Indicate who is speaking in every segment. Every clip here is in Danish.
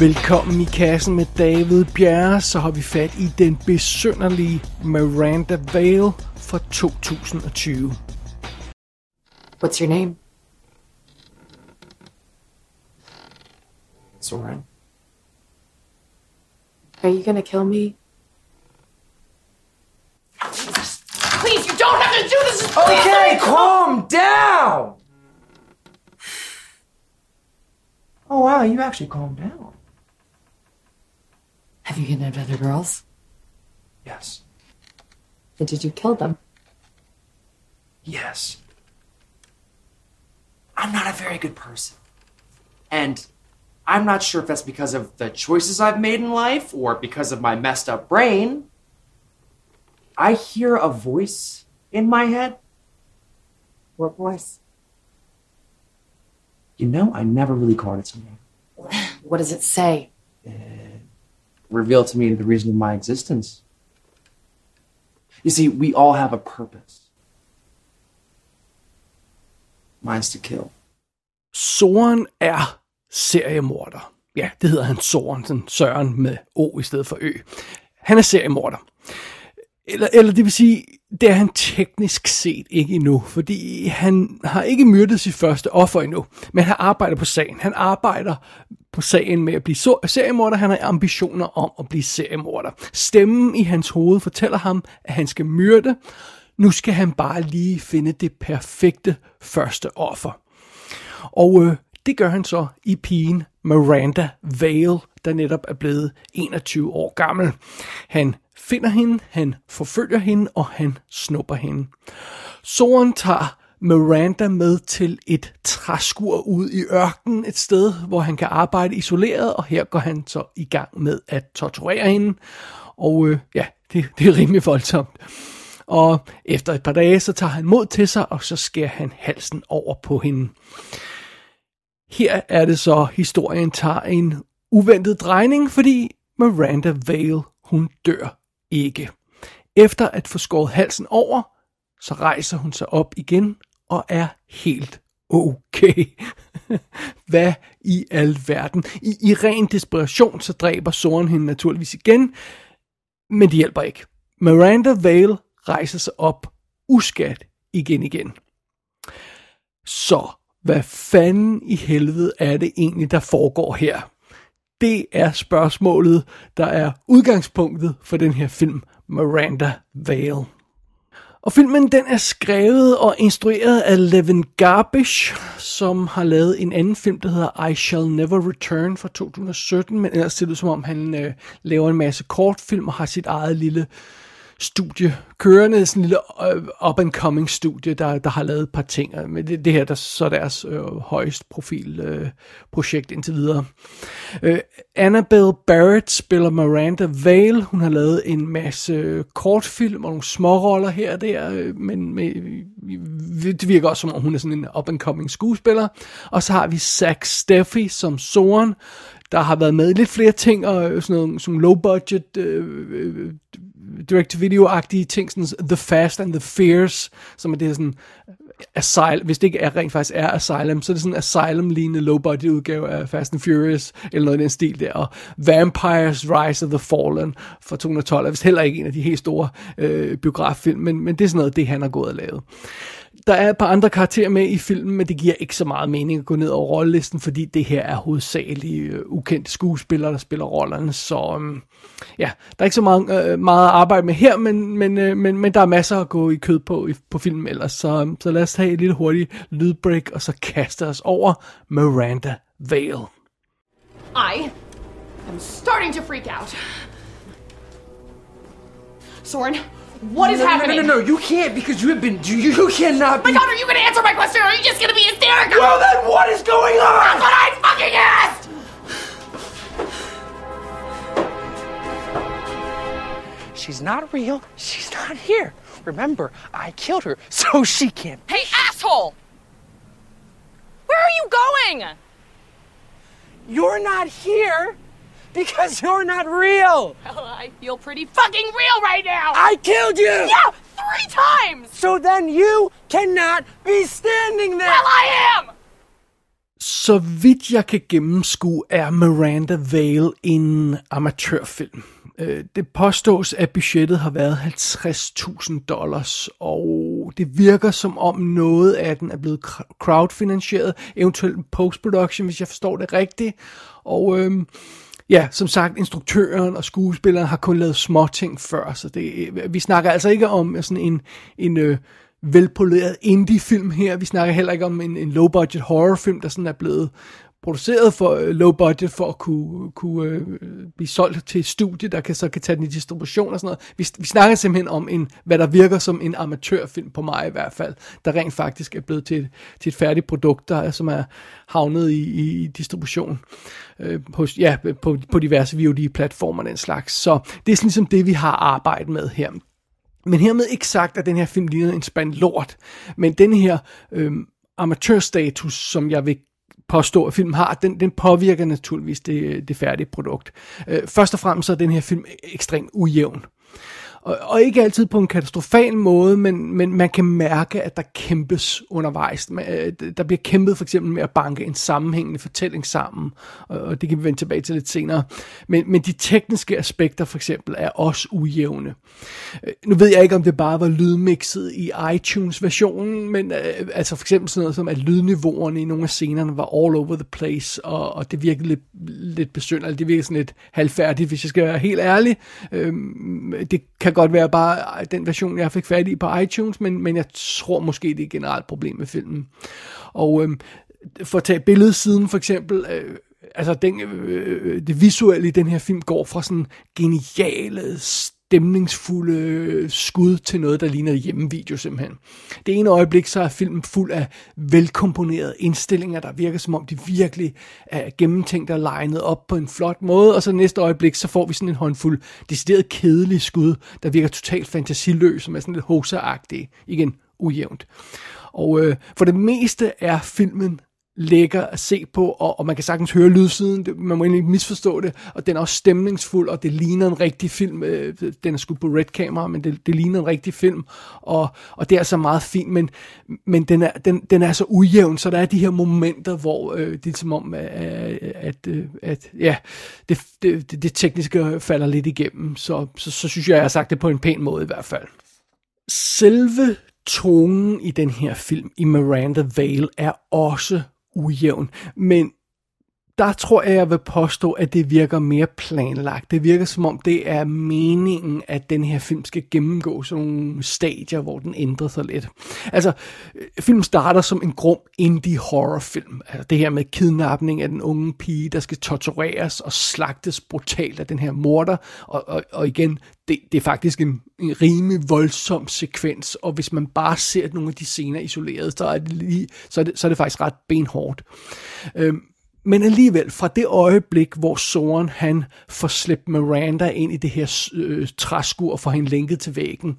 Speaker 1: Velkommen i kassen med David Bjerre, så har vi fat i den besynderlige Miranda Vale fra 2020.
Speaker 2: What's your name? Soren. Are you gonna kill me?
Speaker 3: Please, you don't have to do this!
Speaker 4: Okay, calm down. Oh wow, you actually calmed down.
Speaker 2: Have you kidnapped other girls?
Speaker 4: Yes.
Speaker 2: And did you kill them?
Speaker 4: Yes. I'm not a very good person. And I'm not sure if that's because of the choices I've made in life or because of my messed up brain. I hear a voice in my head.
Speaker 2: What voice?
Speaker 4: You know, I never really called it something.
Speaker 2: What does it say?
Speaker 4: Uh, Reveal to me the reason of my existence. You see, we all have a purpose. Mine's to kill.
Speaker 1: Soren er seriemorder. Ja, det hedder han Soren, sådan Søren med O i stedet for Ø. Han er seriemorder. Eller, eller det vil sige, det er han teknisk set ikke endnu, fordi han har ikke myrdet sit første offer endnu, men han arbejder på sagen. Han arbejder på sagen med at blive seriemorder. Han har ambitioner om at blive seriemorder. Stemmen i hans hoved fortæller ham, at han skal myrde. Nu skal han bare lige finde det perfekte første offer. Og øh, det gør han så i pigen Miranda Vale, der netop er blevet 21 år gammel. Han finder hende, han forfølger hende, og han snupper hende. Soren tager Miranda med til et træskur ud i ørkenen, et sted, hvor han kan arbejde isoleret, og her går han så i gang med at torturere hende. Og øh, ja, det, det er rimelig voldsomt. Og efter et par dage, så tager han mod til sig, og så skærer han halsen over på hende. Her er det så, historien tager en uventet drejning, fordi Miranda Vale, hun dør ikke. Efter at få skåret halsen over, så rejser hun sig op igen og er helt okay. Hvad i al verden? I, I ren desperation, så dræber Soren hende naturligvis igen, men det hjælper ikke. Miranda Vale rejser sig op uskat igen igen. Så hvad fanden i helvede er det egentlig, der foregår her? Det er spørgsmålet, der er udgangspunktet for den her film, Miranda Vale. Og filmen den er skrevet og instrueret af Levin Garbage, som har lavet en anden film, der hedder I Shall Never Return fra 2017, men ellers ser det ud som om, han øh, laver en masse kortfilm og har sit eget lille studie kørende, sådan en lille øh, up-and-coming studie, der, der har lavet et par ting. Øh, men det, det her der så er deres øh, højst profil øh, projekt indtil videre. Øh, Annabelle Barrett spiller Miranda Vale. Hun har lavet en masse kortfilm og nogle småroller her og der, øh, men med, øh, det virker også som om hun er sådan en up-and-coming skuespiller. Og så har vi Zach Steffi som Soren, der har været med i lidt flere ting, og sådan nogle sådan low-budget øh, øh, direct-to-video-agtige ting, sådan The Fast and the Fierce, som er det sådan, øh, Asylum, hvis det ikke er rent faktisk er Asylum, så er det sådan en Asylum-lignende low-budget udgave af Fast and Furious, eller noget i den stil der, og Vampires Rise of the Fallen fra 2012, er vist heller ikke en af de helt store øh, biograffilm, men, men det er sådan noget, det han har gået og lavet. Der er et par andre karakterer med i filmen, men det giver ikke så meget mening at gå ned over rollelisten, fordi det her er hovedsageligt øh, ukendte skuespillere, der spiller rollerne, så øhm, ja, der er ikke så meget, øh, meget at arbejde med her, men, men, øh, men, men der er masser at gå i kød på i, på filmen ellers, så, øhm, så lad os tage et lille hurtigt lydbreak, og så kaste os over Miranda Vale.
Speaker 3: I am starting to freak out. Soren, what is
Speaker 4: no,
Speaker 3: happening?
Speaker 4: No, no, no, you can't because you have been. You, you cannot
Speaker 3: My
Speaker 4: be.
Speaker 3: God, are you gonna answer my question or are you just gonna be hysterical?
Speaker 4: Well, then what is going on?
Speaker 3: That's what I fucking asked!
Speaker 5: She's not real. She's not here. Remember, I killed her, so she can't.
Speaker 3: Hey, asshole! Where are you going?
Speaker 5: You're not here because you're not real.
Speaker 3: Well, I feel pretty fucking real right now!
Speaker 5: I killed you.
Speaker 3: Yeah, three times!
Speaker 5: So then you cannot be standing there.
Speaker 3: Well, I am!
Speaker 1: Så vidt jeg kan gennemskue, er Miranda Vale en amatørfilm. Øh, Det påstås, at budgettet har været 50.000 dollars, og det virker som om noget af den er blevet cr- crowdfinansieret, eventuelt en post-production, hvis jeg forstår det rigtigt. Og øhm, ja, som sagt, instruktøren og skuespilleren har kun lavet små ting før, så det, vi snakker altså ikke om sådan en, en øh, velpoleret indie-film her. Vi snakker heller ikke om en, en low-budget horrorfilm, der sådan er blevet produceret for øh, low budget for at kunne, kunne øh, blive solgt til et studie, der kan, så kan tage den i distribution og sådan noget. Vi, vi snakker simpelthen om en, hvad der virker som en amatørfilm på mig i hvert fald, der rent faktisk er blevet til et, til et færdigt produkt, der, som er havnet i, i, i distribution øh, på, ja, på, på diverse VOD-platformer og den slags. Så det er sådan ligesom det, vi har arbejdet med her. Men hermed ikke sagt, at den her film ligner en spand lort. Men den her øh, amatørstatus, som jeg vil påstå, at filmen har, den, den påvirker naturligvis det, det færdige produkt. Øh, først og fremmest så er den her film ekstremt ujævn. Og, og ikke altid på en katastrofal måde, men, men man kan mærke, at der kæmpes undervejs. Man, øh, Der bliver kæmpet for eksempel med at banke en sammenhængende fortælling sammen, og, og det kan vi vende tilbage til lidt senere. Men, men de tekniske aspekter for eksempel er også ujævne. Øh, nu ved jeg ikke, om det bare var lydmixet i iTunes-versionen, men øh, altså for eksempel sådan noget som, at lydniveauerne i nogle af scenerne var all over the place, og, og det virkede lidt, lidt besynderligt. Det virkede sådan lidt halvfærdigt, hvis jeg skal være helt ærlig. Øhm, det kan godt være bare den version, jeg fik fat i på iTunes, men, men jeg tror måske, det er et generelt problem med filmen. Og øhm, for at tage billedsiden for eksempel, øh, altså den, øh, øh, øh det visuelle i den her film går fra sådan geniale, stemningsfulde øh, skud til noget, der ligner hjemmevideo simpelthen. Det ene øjeblik, så er filmen fuld af velkomponerede indstillinger, der virker som om de virkelig er gennemtænkt og legnet op på en flot måde, og så næste øjeblik, så får vi sådan en håndfuld decideret kedelige skud, der virker totalt fantasiløs, som er sådan lidt hoseragtige. Igen, ujævnt. Og øh, for det meste er filmen lækker at se på, og, og man kan sagtens høre lydsiden, det, man må egentlig ikke misforstå det, og den er også stemningsfuld, og det ligner en rigtig film, øh, den er skudt på red camera, men det, det ligner en rigtig film, og, og det er så meget fint, men, men den, er, den, den er så ujævn, så der er de her momenter, hvor øh, det er som om, at, at, at, at ja, det, det, det tekniske falder lidt igennem, så, så, så synes jeg, jeg har sagt det på en pæn måde i hvert fald. Selve tonen i den her film, i Miranda Vale, er også ujævn, men der tror jeg, jeg vil påstå, at det virker mere planlagt. Det virker som om, det er meningen, at den her film skal gennemgå sådan nogle stadier, hvor den ændrer sig lidt. Altså, øh, filmen starter som en grum indie horrorfilm. Altså, det her med kidnapning af den unge pige, der skal tortureres og slagtes brutalt af den her morder. Og, og, og igen, det, det er faktisk en, en rimelig voldsom sekvens, og hvis man bare ser nogle af de scener isoleret, så er det, lige, så er det, så er det faktisk ret benhårdt. Øhm, men alligevel, fra det øjeblik, hvor Soren han får slæbt Miranda ind i det her øh, træskur og får hende lænket til væggen,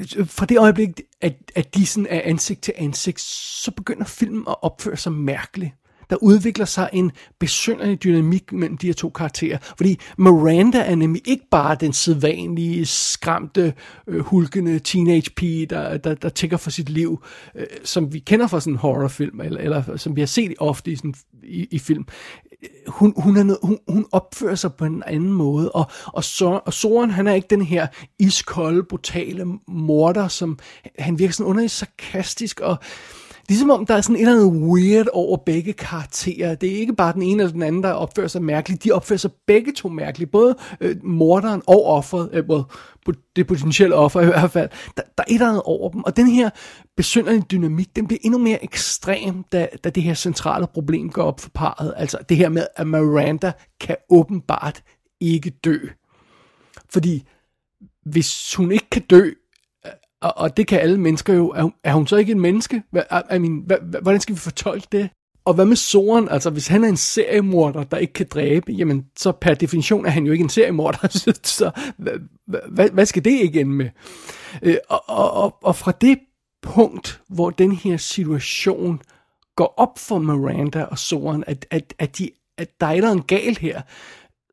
Speaker 1: øh, fra det øjeblik, at, at de sådan er ansigt til ansigt, så begynder filmen at opføre sig mærkeligt. Der udvikler sig en besynderlig dynamik mellem de her to karakterer. Fordi Miranda er nemlig ikke bare den sædvanlige, skræmte, øh, hulkende teenage pige, der, der, der tigger for sit liv, øh, som vi kender fra sådan en horrorfilm, eller, eller som vi har set ofte i, sådan, i, i film. Hun, hun, er noget, hun, hun opfører sig på en anden måde, og, og, så, og Soren, han er ikke den her iskolde, brutale morder, som han virker sådan underligt sarkastisk, og Ligesom om der er sådan et eller andet weird over begge karakterer. Det er ikke bare den ene eller den anden, der opfører sig mærkeligt. De opfører sig begge to mærkeligt. Både øh, morderen og offeret, øh, well, det potentielle offer i hvert fald. Der, der er et eller andet over dem. Og den her besynderlige dynamik, den bliver endnu mere ekstrem, da, da det her centrale problem går op for parret. Altså det her med, at Miranda kan åbenbart ikke dø. Fordi hvis hun ikke kan dø, og, og det kan alle mennesker jo. Er, hun- er hun så ikke en menneske? Hva, I, mean, hva, hva, hvordan skal vi fortolke det? Og hvad med Soren? Altså, hvis han er en seriemorder, der ikke kan dræbe, jamen, så per definition er han jo ikke en seriemorder. Så, så hvad, hvad, hvad skal det ikke ende med? Øh, og, og, og, og fra det punkt, hvor den her situation går op for Miranda og Soren, at, at, at, de, at der er et galt her,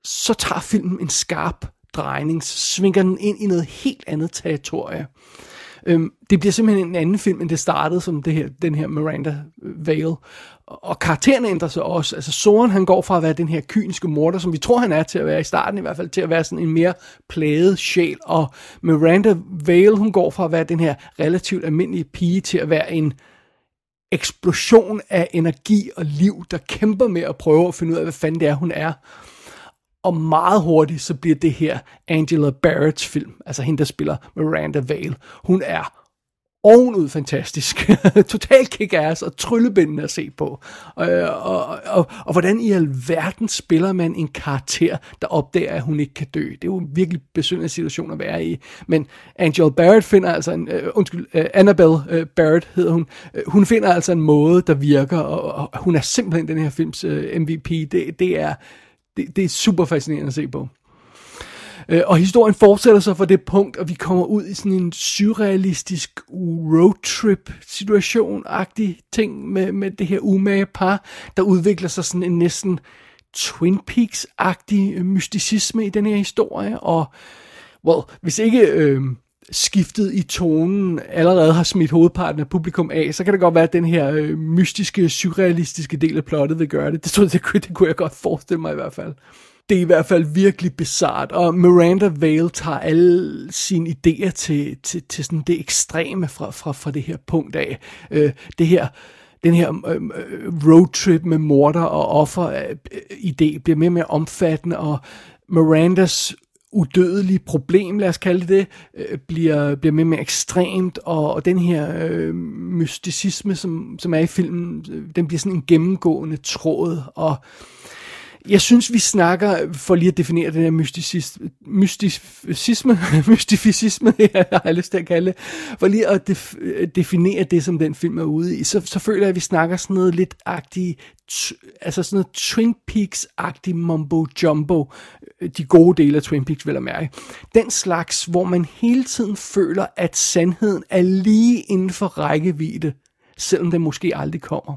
Speaker 1: så tager filmen en skarp drejning, så svinger den ind i noget helt andet territorie. Øhm, det bliver simpelthen en anden film, end det startede som det her, den her Miranda øh, Vale. Og karakteren ændrer sig også. Altså Soren, han går fra at være den her kyniske morder, som vi tror, han er til at være i starten i hvert fald, til at være sådan en mere plaget sjæl. Og Miranda Vale, hun går fra at være den her relativt almindelige pige til at være en eksplosion af energi og liv, der kæmper med at prøve at finde ud af, hvad fanden det er, hun er. Og meget hurtigt, så bliver det her Angela Barretts film, altså hende, der spiller Miranda Vale. Hun er ovenud fantastisk. Totalt kick-ass og tryllebindende at se på. Og, og, og, og hvordan i alverden spiller man en karakter, der opdager, at hun ikke kan dø. Det er jo en virkelig besynderlig situation at være i. Men Angel Barrett finder altså en, uh, undskyld, uh, Annabelle uh, Barrett hedder hun, uh, hun finder altså en måde, der virker, og, og hun er simpelthen den her films uh, MVP. Det, det, er, det, det er super fascinerende at se på. Øh, og historien fortsætter så fra det punkt, og vi kommer ud i sådan en surrealistisk roadtrip situation-agtig ting med, med det her umage par, der udvikler sig sådan en næsten Twin Peaks-agtig øh, mysticisme i den her historie, og well, hvis ikke øh, skiftet i tonen allerede har smidt hovedparten af publikum af, så kan det godt være, at den her øh, mystiske, surrealistiske del af plottet vil gøre det. Det, tror jeg, det, det kunne jeg godt forestille mig i hvert fald det er i hvert fald virkelig bizart, og Miranda Vale tager alle sine idéer til, til, til sådan det ekstreme fra, fra, fra det her punkt af. Øh, det her, den her øh, øh roadtrip med morter og offer øh, øh, idé bliver mere og mere omfattende, og Mirandas udødelige problem, lad os kalde det øh, bliver, bliver mere og mere ekstremt, og, og den her øh, mysticisme, som, som er i filmen, øh, den bliver sådan en gennemgående tråd, og øh, jeg synes, vi snakker, for lige at definere den her mysticisme, mysticisme, mystificisme, jeg har lyst til at kalde det, for lige at def, definere det, som den film er ude i, så, så føler jeg, at vi snakker sådan noget lidt agtigt, altså sådan noget Twin Peaks-agtigt mumbo-jumbo, de gode dele af Twin Peaks, vil jeg mærke. Den slags, hvor man hele tiden føler, at sandheden er lige inden for rækkevidde, selvom den måske aldrig kommer.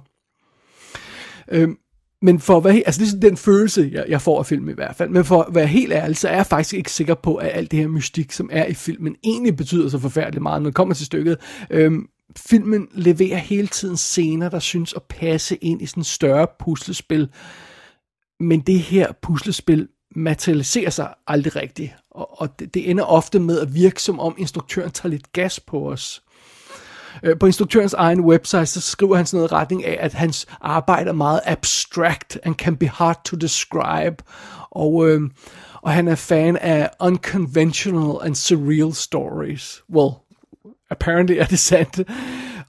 Speaker 1: Øhm, men for at være, altså det er den følelse, jeg, jeg får af filmen i hvert fald, men for at være helt ærlig, så er jeg faktisk ikke sikker på, at alt det her mystik, som er i filmen, egentlig betyder så forfærdeligt meget, når det kommer til stykket. Øhm, filmen leverer hele tiden scener, der synes at passe ind i sådan et større puslespil, men det her puslespil materialiserer sig aldrig rigtigt, og, og det, det ender ofte med at virke som om instruktøren tager lidt gas på os. Øh, på instruktørens egen website, så skriver han sådan noget retning af, at hans arbejde er meget abstract and can be hard to describe. Og, øh, og han er fan af unconventional and surreal stories. Well, apparently er det sandt.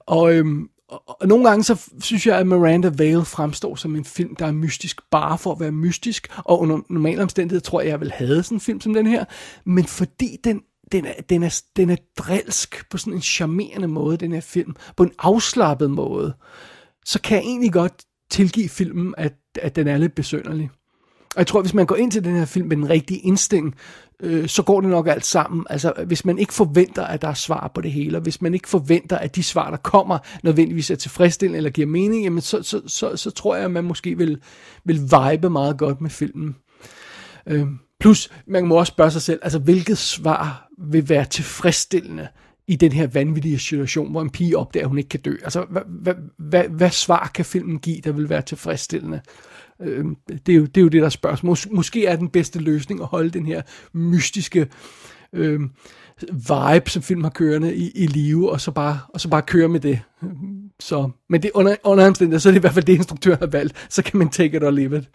Speaker 1: Og, øhm, og nogle gange så synes jeg, at Miranda Vale fremstår som en film, der er mystisk bare for at være mystisk. Og under normale omstændigheder tror jeg, jeg vil have sådan en film som den her. Men fordi den den er, den, er, den er drilsk på sådan en charmerende måde, den her film, på en afslappet måde, så kan jeg egentlig godt tilgive filmen, at, at den er lidt besønderlig. Og jeg tror, hvis man går ind til den her film med den rigtige indstilling, øh, så går det nok alt sammen. Altså, hvis man ikke forventer, at der er svar på det hele, og hvis man ikke forventer, at de svar, der kommer, nødvendigvis er tilfredsstillende eller giver mening, jamen så, så, så, så tror jeg, at man måske vil, vil vibe meget godt med filmen. Øh, plus, man må også spørge sig selv, altså hvilket svar vil være tilfredsstillende i den her vanvittige situation, hvor en pige opdager, at hun ikke kan dø. Altså, hvad, hvad, hvad, hvad svar kan filmen give, der vil være tilfredsstillende? Øh, det, er jo, det er jo det, der er spørgsmål. Mås- måske er den bedste løsning at holde den her mystiske øh, vibe, som film har kørende i, i live, og så, bare, og så bare køre med det. Så, men det under, under omstændigheder, så er det i hvert fald det, instruktøren har valgt. Så kan man take it or leave it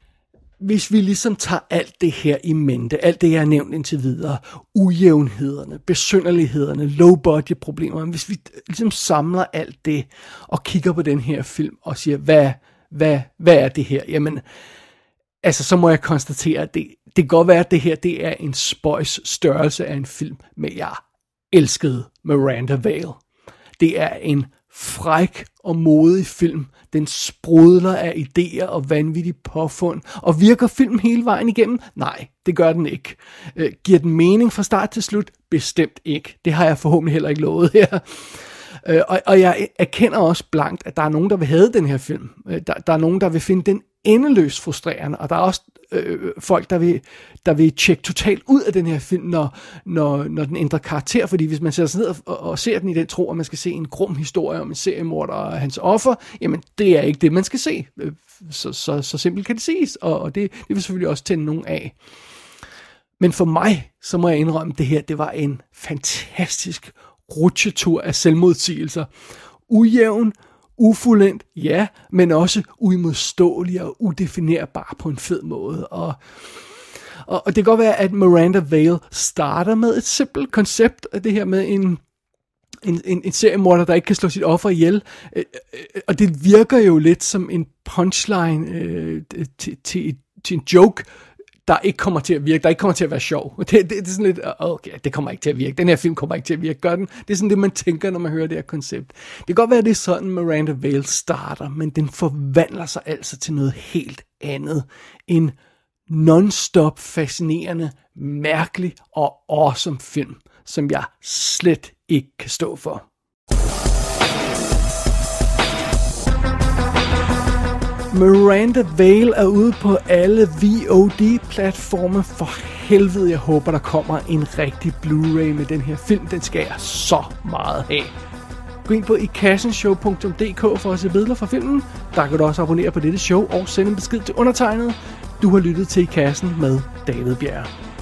Speaker 1: hvis vi ligesom tager alt det her i mente, alt det, jeg har nævnt indtil videre, ujævnhederne, besynderlighederne, low-budget problemerne, hvis vi ligesom samler alt det og kigger på den her film og siger, hvad, hvad, hvad er det her? Jamen, altså så må jeg konstatere, at det, det kan godt være, at det her det er en spøjs størrelse af en film, men jeg elskede Miranda Vale. Det er en fræk og modig film. Den sprudler af idéer og vanvittig påfund. Og virker film hele vejen igennem? Nej, det gør den ikke. Øh, giver den mening fra start til slut? Bestemt ikke. Det har jeg forhåbentlig heller ikke lovet her. Øh, og, og jeg erkender også blankt, at der er nogen, der vil have den her film. Øh, der, der er nogen, der vil finde den endeløst frustrerende, og der er også øh, folk, der vil, der vil tjekke totalt ud af den her film, når, når, når den ændrer karakter, fordi hvis man sætter sig ned og, og ser den i den tro, at man skal se en grum historie om en seriemorder og hans offer, jamen det er ikke det, man skal se. Øh, så, så, så simpelt kan det siges, og, og det, det vil selvfølgelig også tænde nogen af. Men for mig, så må jeg indrømme, at det her, det var en fantastisk rutsjetur af selvmodsigelser. Ujævn, ufuldendt, ja, men også uimodståelig og udefinerbar på en fed måde. Og, og, og det kan godt være, at Miranda Vale starter med et simpelt koncept af det her med en en, en, en seriemorder, der ikke kan slå sit offer ihjel. Øh, øh, Og det virker jo lidt som en punchline øh, til, til, til en joke, der ikke kommer til at virke, der ikke kommer til at være sjov. Det, det, det er sådan lidt, okay, det kommer ikke til at virke. Den her film kommer ikke til at virke. Gør den? Det er sådan det, man tænker, når man hører det her koncept. Det kan godt være, at det er sådan, Miranda Vale starter, men den forvandler sig altså til noget helt andet. En non-stop fascinerende, mærkelig og awesome film, som jeg slet ikke kan stå for. Miranda Vale er ude på alle VOD-platforme. For helvede, jeg håber, der kommer en rigtig Blu-ray med den her film. Den skal jeg så meget have. Gå ind på ikassenshow.dk for at se billeder fra filmen. Der kan du også abonnere på dette show og sende en besked til undertegnet. Du har lyttet til I Kassen med David Bjerg.